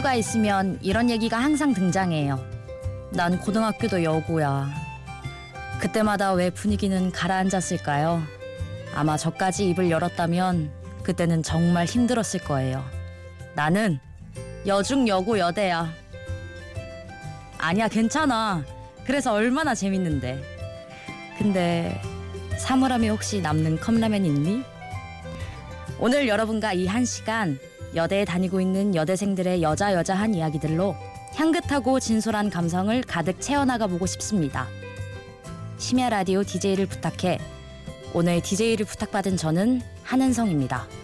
친구들과 있으면 이런 얘기가 항상 등장해요. 난 고등학교도 여고야. 그때마다 왜 분위기는 가라앉았을까요? 아마 저까지 입을 열었다면 그때는 정말 힘들었을 거예요. 나는 여중 여고 여대야. 아니야, 괜찮아. 그래서 얼마나 재밌는데. 근데 사물함에 혹시 남는 컵라면 있니? 오늘 여러분과 이 한 시간 여대에 다니고 있는 여대생들의 여자 여자한 이야기들로 향긋하고 진솔한 감성을 가득 채워나가 보고 싶습니다. 심야 라디오 DJ를 부탁해. 오늘 DJ를 부탁받은 저는 한은성입니다.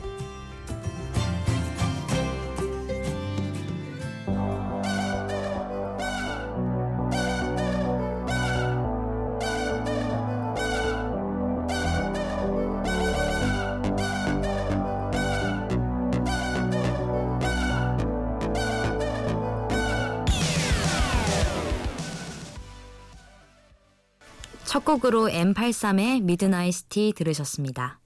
첫 곡으로 M83의 Midnight City 들으셨습니다.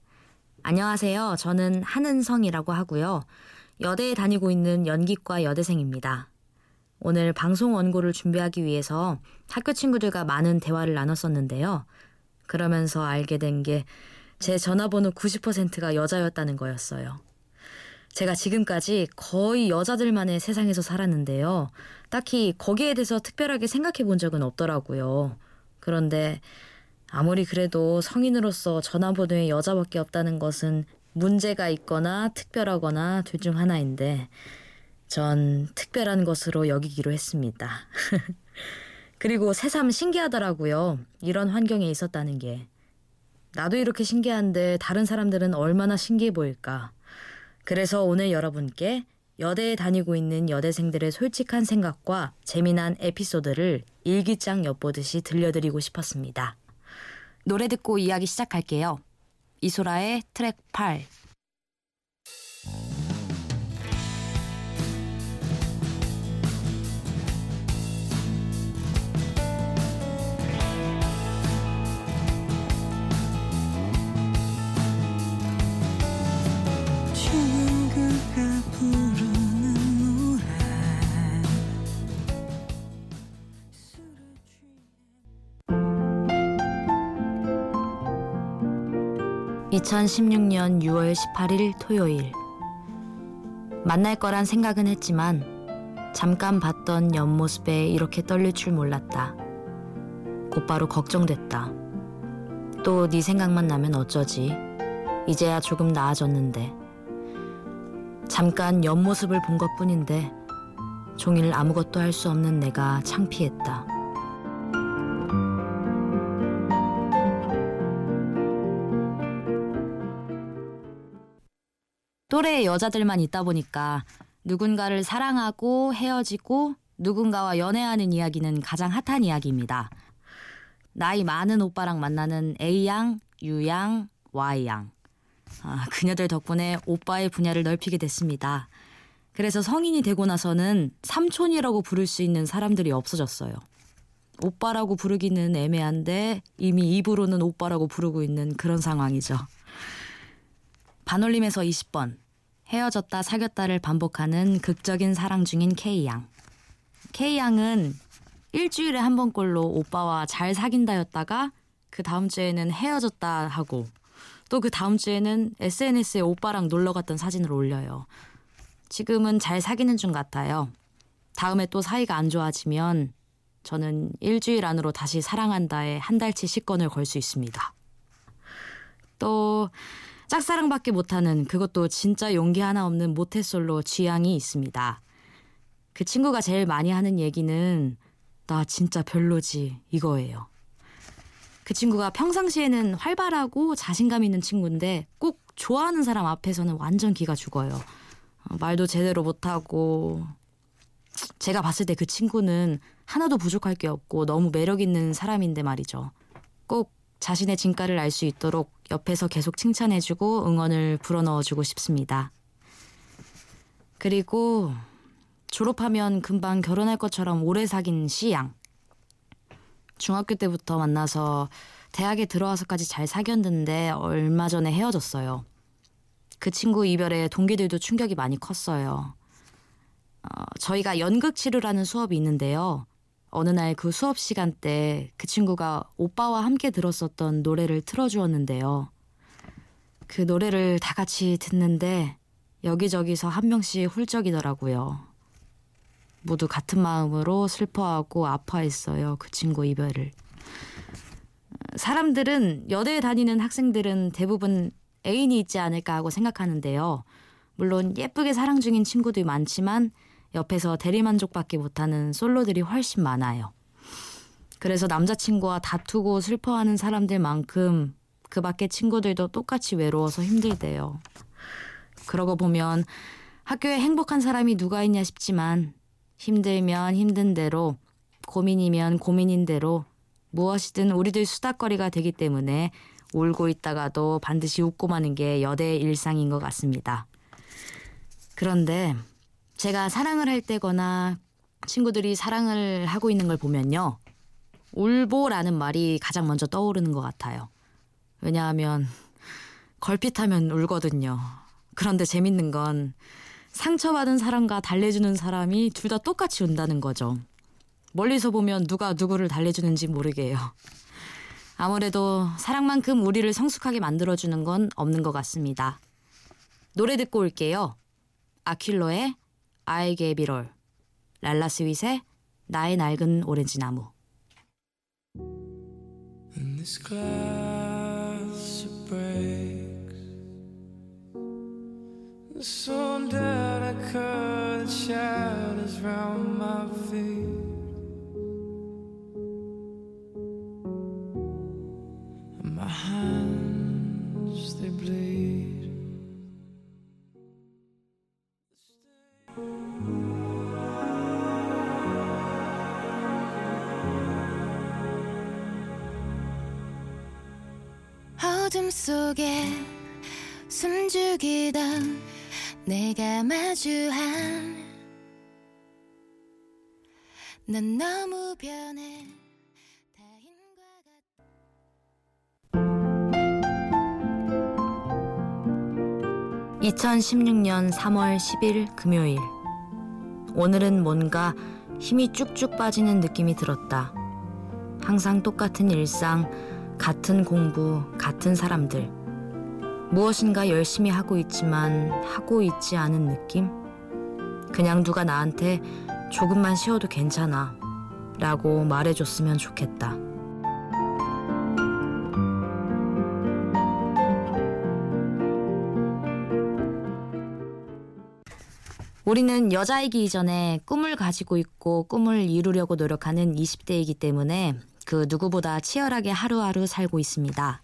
안녕하세요. 저는 한은성이라고 하고요. 여대에 다니고 있는 연기과 여대생입니다. 오늘 방송 원고를 준비하기 위해서 학교 친구들과 많은 대화를 나눴었는데요. 그러면서 알게 된 게 제 전화번호 90%가 여자였다는 거였어요. 제가 지금까지 거의 여자들만의 세상에서 살았는데요. 딱히 거기에 대해서 특별하게 생각해 본 적은 없더라고요. 그런데 아무리 그래도 성인으로서 전화번호에 여자밖에 없다는 것은 문제가 있거나 특별하거나 둘 중 하나인데 전 특별한 것으로 여기기로 했습니다. 그리고 새삼 신기하더라고요. 이런 환경에 있었다는 게. 나도 이렇게 신기한데 다른 사람들은 얼마나 신기해 보일까. 그래서 오늘 여러분께 여대에 다니고 있는 여대생들의 솔직한 생각과 재미난 에피소드를 일기장 엿보듯이 들려드리고 싶었습니다. 노래 듣고 이야기 시작할게요. 이소라의 트랙 8 2016년 6월 18일 토요일 만날 거란 생각은 했지만 잠깐 봤던 옆모습에 이렇게 떨릴 줄 몰랐다. 곧바로 걱정됐다. 또 네 생각만 나면 어쩌지? 이제야 조금 나아졌는데. 잠깐 옆모습을 본 것뿐인데 종일 아무것도 할 수 없는 내가 창피했다. 또래의 여자들만 있다 보니까 누군가를 사랑하고 헤어지고 누군가와 연애하는 이야기는 가장 핫한 이야기입니다. 나이 많은 오빠랑 만나는 A양, U양, Y양. 아, 그녀들 덕분에 오빠의 분야를 넓히게 됐습니다. 그래서 성인이 되고 나서는 삼촌이라고 부를 수 있는 사람들이 없어졌어요. 오빠라고 부르기는 애매한데 이미 입으로는 오빠라고 부르고 있는 그런 상황이죠. 반올림에서 20번 헤어졌다 사귀었다를 반복하는 극적인 사랑 중인 K양. K양은 일주일에 한 번꼴로 오빠와 잘 사귄다였다가 그 다음 주에는 헤어졌다 하고 또 그 다음 주에는 SNS에 오빠랑 놀러 갔던 사진을 올려요. 지금은 잘 사귀는 중 같아요. 다음에 또 사이가 안 좋아지면 저는 일주일 안으로 다시 사랑한다에 한 달치 식권을 걸 수 있습니다. 또 짝사랑밖에 못하는 그것도 진짜 용기 하나 없는 모태솔로 쥐양이 있습니다. 그 친구가 제일 많이 하는 얘기는 나 진짜 별로지 이거예요. 그 친구가 평상시에는 활발하고 자신감 있는 친구인데 꼭 좋아하는 사람 앞에서는 완전 기가 죽어요. 어, 말도 제대로 못하고 제가 봤을 때 그 친구는 하나도 부족할 게 없고 너무 매력 있는 사람인데 말이죠. 꼭 자신의 진가를 알 수 있도록 옆에서 계속 칭찬해주고 응원을 불어넣어주고 싶습니다. 그리고 졸업하면 금방 결혼할 것처럼 오래 사귄 C양. 중학교 때부터 만나서 대학에 들어와서까지 잘 사귀었는데 얼마 전에 헤어졌어요. 그 친구 이별에 동기들도 충격이 많이 컸어요. 어, 저희가 연극 치료라는 수업이 있는데요. 어느 날 그 수업 시간 때 그 친구가 오빠와 함께 들었었던 노래를 틀어주었는데요. 그 노래를 다 같이 듣는데 여기저기서 한 명씩 훌쩍이더라고요. 모두 같은 마음으로 슬퍼하고 아파했어요. 그 친구 이별을. 사람들은 여대에 다니는 학생들은 대부분 애인이 있지 않을까 하고 생각하는데요. 물론 예쁘게 사랑 중인 친구도 많지만 옆에서 대리만족밖에 못하는 솔로들이 훨씬 많아요. 그래서 남자친구와 다투고 슬퍼하는 사람들만큼 그 밖의 친구들도 똑같이 외로워서 힘들대요. 그러고 보면 학교에 행복한 사람이 누가 있냐 싶지만 힘들면 힘든 대로 고민이면 고민인 대로 무엇이든 우리들 수다거리가 되기 때문에 울고 있다가도 반드시 웃고 마는 게 여대의 일상인 것 같습니다. 그런데 제가 사랑을 할 때거나 친구들이 사랑을 하고 있는 걸 보면요. 울보라는 말이 가장 먼저 떠오르는 것 같아요. 왜냐하면 걸핏하면 울거든요. 그런데 재밌는 건 상처받은 사람과 달래주는 사람이 둘 다 똑같이 운다는 거죠. 멀리서 보면 누가 누구를 달래주는지 모르게요. 아무래도 사랑만큼 우리를 성숙하게 만들어주는 건 없는 것 같습니다. 노래 듣고 올게요. 아킬로의 아이 게 비롤, 랄라스윗의 나의 낡은 오렌지 나무. And this glass breaks. So that I cut shadows round my feet. 속에 숨죽이던 내가 마주한 난 너무 변해 타인과 같 2016년 3월 10일 금요일. 오늘은 뭔가 힘이 쭉쭉 빠지는 느낌이 들었다. 항상 똑같은 일상, 같은 공부, 같은 사람들. 무엇인가 열심히 하고 있지만 하고 있지 않은 느낌? 그냥 누가 나한테 조금만 쉬어도 괜찮아. 라고 말해줬으면 좋겠다. 우리는 여자이기 이전에 꿈을 가지고 있고 꿈을 이루려고 노력하는 20대이기 때문에 그 누구보다 치열하게 하루하루 살고 있습니다.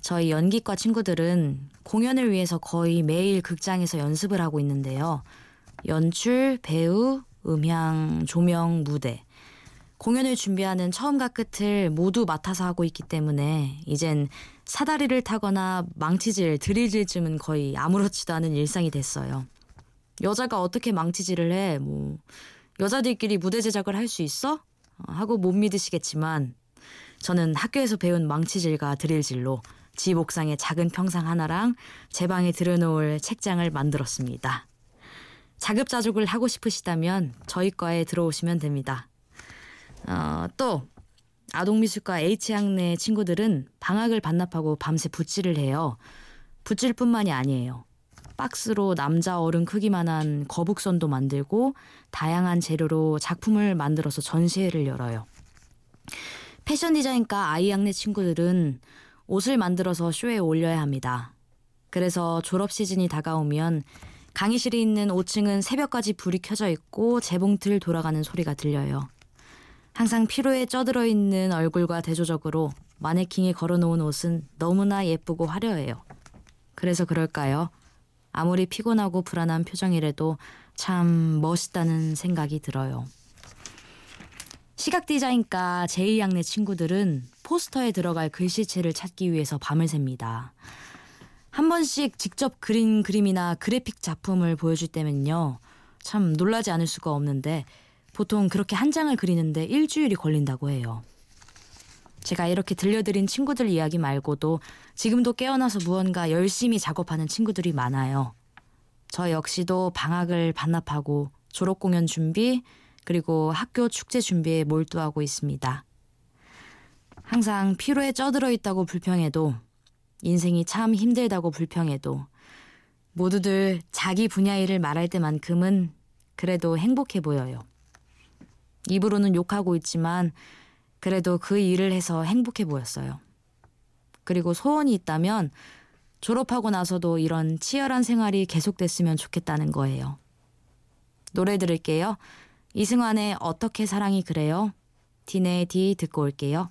저희 연기과 친구들은 공연을 위해서 거의 매일 극장에서 연습을 하고 있는데요. 연출, 배우, 음향, 조명, 무대. 공연을 준비하는 처음과 끝을 모두 맡아서 하고 있기 때문에 이젠 사다리를 타거나 망치질, 드릴질쯤은 거의 아무렇지도 않은 일상이 됐어요. 여자가 어떻게 망치질을 해? 뭐 여자들끼리 무대 제작을 할 수 있어? 어, 하고 못 믿으시겠지만 저는 학교에서 배운 망치질과 드릴질로 집 옥상에 작은 평상 하나랑 제 방에 들여놓을 책장을 만들었습니다. 자급자족을 하고 싶으시다면 저희 과에 들어오시면 됩니다. 어, 또 아동미술과 H학내 친구들은 방학을 반납하고 밤새 붓질을 해요. 붓질뿐만이 아니에요. 박스로 남자 어른 크기만한 거북선도 만들고 다양한 재료로 작품을 만들어서 전시회를 열어요. 패션 디자인과 아이학내 친구들은 옷을 만들어서 쇼에 올려야 합니다. 그래서 졸업 시즌이 다가오면 강의실에 있는 5층은 새벽까지 불이 켜져 있고 재봉틀 돌아가는 소리가 들려요. 항상 피로에 쪄들어 있는 얼굴과 대조적으로 마네킹에 걸어놓은 옷은 너무나 예쁘고 화려해요. 그래서 그럴까요? 아무리 피곤하고 불안한 표정이라도 참 멋있다는 생각이 들어요. 시각 디자인과 제2학내 친구들은 포스터에 들어갈 글씨체를 찾기 위해서 밤을 셉니다. 한 번씩 직접 그린 그림이나 그래픽 작품을 보여줄 때면요. 참 놀라지 않을 수가 없는데 보통 그렇게 한 장을 그리는데 일주일이 걸린다고 해요. 제가 이렇게 들려드린 친구들 이야기 말고도 지금도 깨어나서 무언가 열심히 작업하는 친구들이 많아요. 저 역시도 방학을 반납하고 졸업 공연 준비, 그리고 학교 축제 준비에 몰두하고 있습니다. 항상 피로에 쪄들어 있다고 불평해도 인생이 참 힘들다고 불평해도 모두들 자기 분야 일을 말할 때만큼은 그래도 행복해 보여요. 입으로는 욕하고 있지만 그래도 그 일을 해서 행복해 보였어요. 그리고 소원이 있다면 졸업하고 나서도 이런 치열한 생활이 계속됐으면 좋겠다는 거예요. 노래 들을게요. 이승환의 어떻게 사랑이 그래요? 디네 디 듣고 올게요.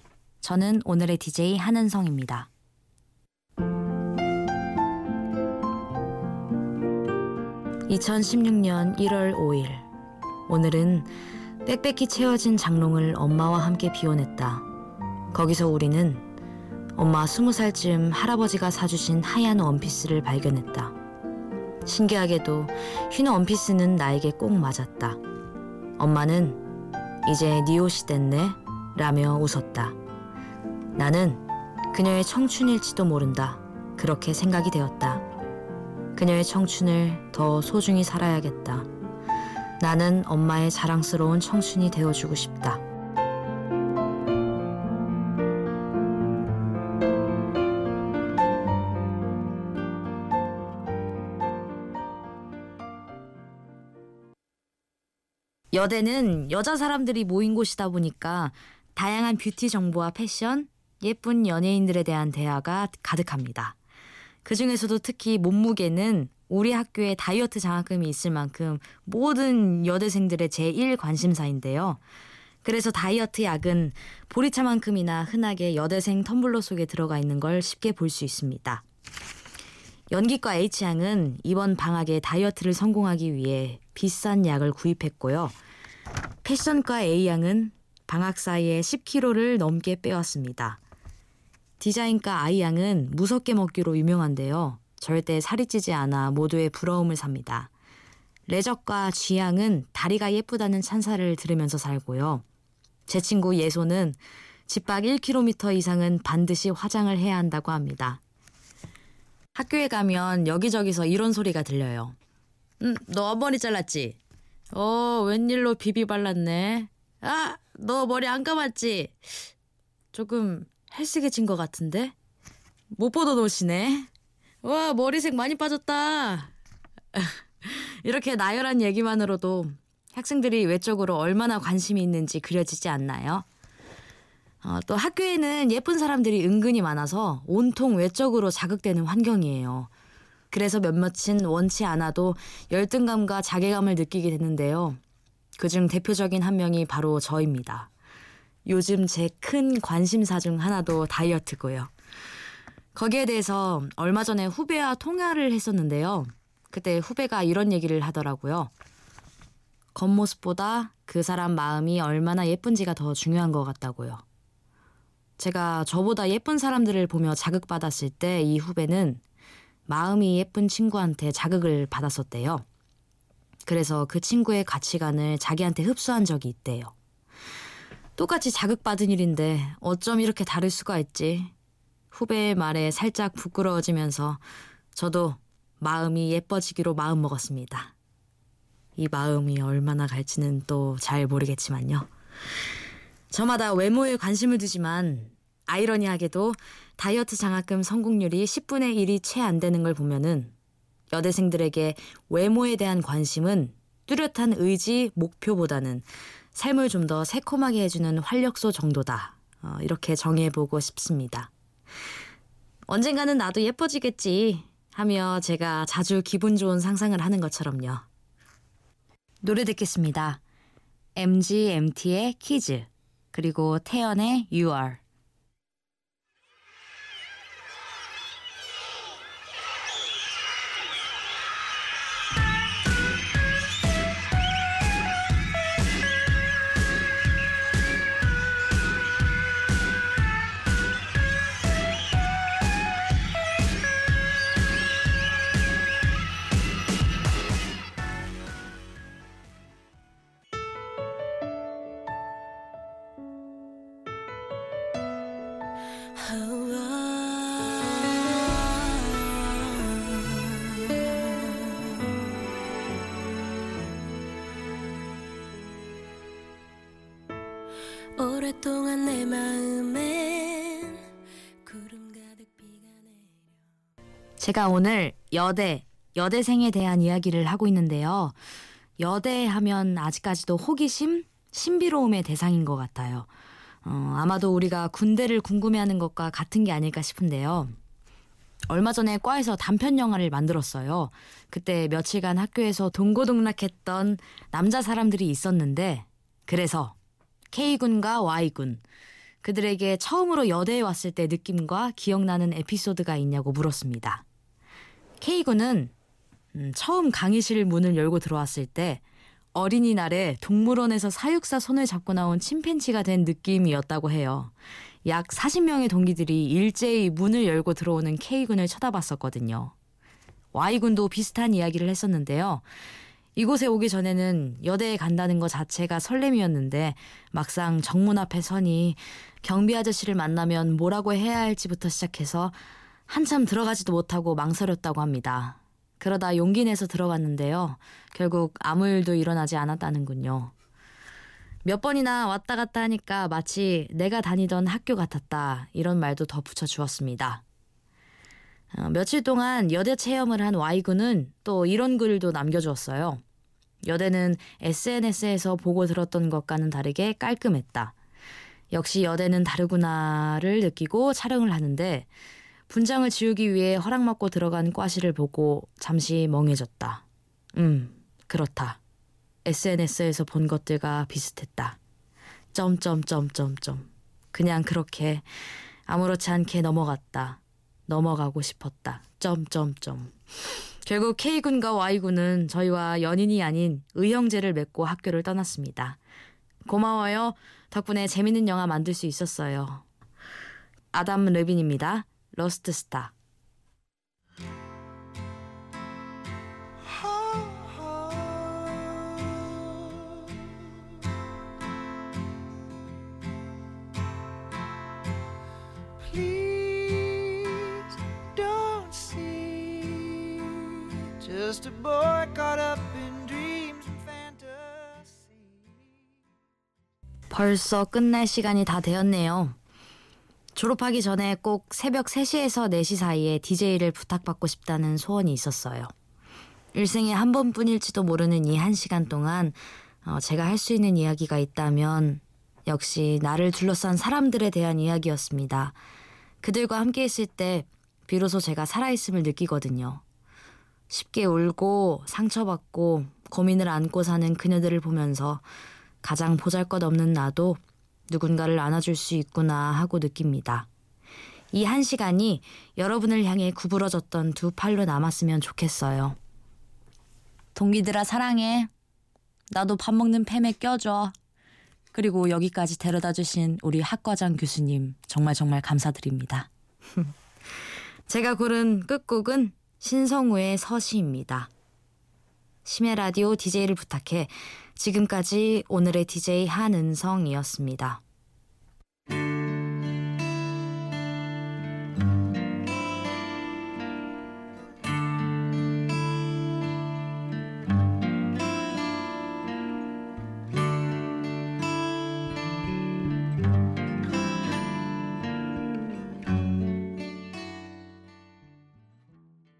저는 오늘의 DJ 한은성입니다. (2016년 1월 5일) 오늘은 빽빽히 채워진 장롱을 엄마와 함께 비워냈다. 거기서 우리는 엄마 스무 살쯤 할아버지가 사주신 하얀 원피스를 발견했다. 신기하게도 흰 원피스는 나에게 꼭 맞았다. 엄마는 이제 네 옷이 됐네 라며 웃었다. 나는 그녀의 청춘일지도 모른다. 그렇게 생각이 되었다. 그녀의 청춘을 더 소중히 살아야겠다. 나는 엄마의 자랑스러운 청춘이 되어주고 싶다. 여대는 여자 사람들이 모인 곳이다 보니까 다양한 뷰티 정보와 패션, 예쁜 연예인들에 대한 대화가 가득합니다. 그 중에서도 특히 몸무게는 우리 학교에 다이어트 장학금이 있을 만큼 모든 여대생들의 제1 관심사인데요. 그래서 다이어트 약은 보리차만큼이나 흔하게 여대생 텀블러 속에 들어가 있는 걸 쉽게 볼 수 있습니다. 연기과 H양은 이번 방학에 다이어트를 성공하기 위해 비싼 약을 구입했고요. 패션과 A양은 방학 사이에 10kg를 넘게 빼왔습니다. 디자인과 I양은 무섭게 먹기로 유명한데요. 절대 살이 찌지 않아 모두의 부러움을 삽니다. 레적과 G양은 다리가 예쁘다는 찬사를 들으면서 살고요. 제 친구 예소는 집 밖 1km 이상은 반드시 화장을 해야 한다고 합니다. 학교에 가면 여기저기서 이런 소리가 들려요. 음, 너 머리 잘랐지? 어, 웬일로 비비 발랐네. 아, 너 머리 안 감았지? 조금 헬스게진 것 같은데? 못 보던 옷이네. 와, 머리색 많이 빠졌다. 이렇게 나열한 얘기만으로도 학생들이 외적으로 얼마나 관심이 있는지 그려지지 않나요? 어, 또 학교에는 예쁜 사람들이 은근히 많아서 온통 외적으로 자극되는 환경이에요. 그래서 몇몇은 원치 않아도 열등감과 자괴감을 느끼게 되는데요. 그중 대표적인 한 명이 바로 저입니다. 요즘 제 큰 관심사 중 하나도 다이어트고요. 거기에 대해서 얼마 전에 후배와 통화를 했었는데요. 그때 후배가 이런 얘기를 하더라고요. 겉모습보다 그 사람 마음이 얼마나 예쁜지가 더 중요한 것 같다고요. 제가 저보다 예쁜 사람들을 보며 자극받았을 때 이 후배는 마음이 예쁜 친구한테 자극을 받았었대요. 그래서 그 친구의 가치관을 자기한테 흡수한 적이 있대요. 똑같이 자극받은 일인데 어쩜 이렇게 다를 수가 있지? 후배의 말에 살짝 부끄러워지면서 저도 마음이 예뻐지기로 마음먹었습니다. 이 마음이 얼마나 갈지는 또 잘 모르겠지만요. 저마다 외모에 관심을 두지만 아이러니하게도 다이어트 장학금 성공률이 10분의 1이 채 안 되는 걸 보면은 여대생들에게 외모에 대한 관심은 뚜렷한 의지, 목표보다는 삶을 좀 더 새콤하게 해주는 활력소 정도다. 어, 이렇게 정해보고 싶습니다. 언젠가는 나도 예뻐지겠지 하며 제가 자주 기분 좋은 상상을 하는 것처럼요. 노래 듣겠습니다. MGMT의 키즈 그리고 태연의 You Are 오랫동안 내 마음엔 구름 가득 비가 내려 제가 오늘 여대, 여대생에 대한 이야기를 하고 있는데요. 여대 하면 아직까지도 호기심, 신비로움의 대상인 것 같아요. 어, 아마도 우리가 군대를 궁금해하는 것과 같은 게 아닐까 싶은데요. 얼마 전에 과에서 단편 영화를 만들었어요. 그때 며칠간 학교에서 동고동락했던 남자 사람들이 있었는데, 그래서 K군과 Y군, 그들에게 처음으로 여대에 왔을 때 느낌과 기억나는 에피소드가 있냐고 물었습니다. K군은 음, 처음 강의실 문을 열고 들어왔을 때 어린이날에 동물원에서 사육사 손을 잡고 나온 침팬지가 된 느낌이었다고 해요. 약 40명의 동기들이 일제히 문을 열고 들어오는 K군을 쳐다봤었거든요. Y군도 비슷한 이야기를 했었는데요. 이곳에 오기 전에는 여대에 간다는 것 자체가 설렘이었는데 막상 정문 앞에 서니 경비 아저씨를 만나면 뭐라고 해야 할지부터 시작해서 한참 들어가지도 못하고 망설였다고 합니다. 그러다 용기 내서 들어갔는데요. 결국 아무 일도 일어나지 않았다는군요. 몇 번이나 왔다 갔다 하니까 마치 내가 다니던 학교 같았다. 이런 말도 덧붙여 주었습니다. 어, 며칠 동안 여대 체험을 한 Y군은 또 이런 글도 남겨주었어요. 여대는 SNS에서 보고 들었던 것과는 다르게 깔끔했다. 역시 여대는 다르구나를 느끼고 촬영을 하는데 분장을 지우기 위해 허락받고 들어간 과실을 보고 잠시 멍해졌다. 음, 그렇다. SNS에서 본 것들과 비슷했다. 점점점점점. 그냥 그렇게 아무렇지 않게 넘어갔다. 넘어가고 싶었다. 점점점. 결국 K군과 Y군은 저희와 연인이 아닌 의형제를 맺고 학교를 떠났습니다. 고마워요. 덕분에 재밌는 영화 만들 수 있었어요. 아담 르빈입니다. Lost Stars. Just a boy caught up in dreams and fantasy. 벌써 끝날 시간이 다 되었네요. 졸업하기 전에 꼭 새벽 3시에서 4시 사이에 DJ를 부탁받고 싶다는 소원이 있었어요. 일생에 한 번뿐일지도 모르는 이 한 시간 동안 어, 제가 할 수 있는 이야기가 있다면 역시 나를 둘러싼 사람들에 대한 이야기였습니다. 그들과 함께 있을 때 비로소 제가 살아있음을 느끼거든요. 쉽게 울고 상처받고 고민을 안고 사는 그녀들을 보면서 가장 보잘 것 없는 나도 누군가를 안아줄 수 있구나 하고 느낍니다. 이 한 시간이 여러분을 향해 구부러졌던 두 팔로 남았으면 좋겠어요. 동기들아 사랑해. 나도 밥 먹는 팸에 껴줘. 그리고 여기까지 데려다 주신 우리 학과장 교수님 정말 정말 감사드립니다. 제가 고른 끝곡은 신성우의 서시입니다. 심야 라디오 DJ를 부탁해 지금까지 오늘의 DJ 한은성이었습니다.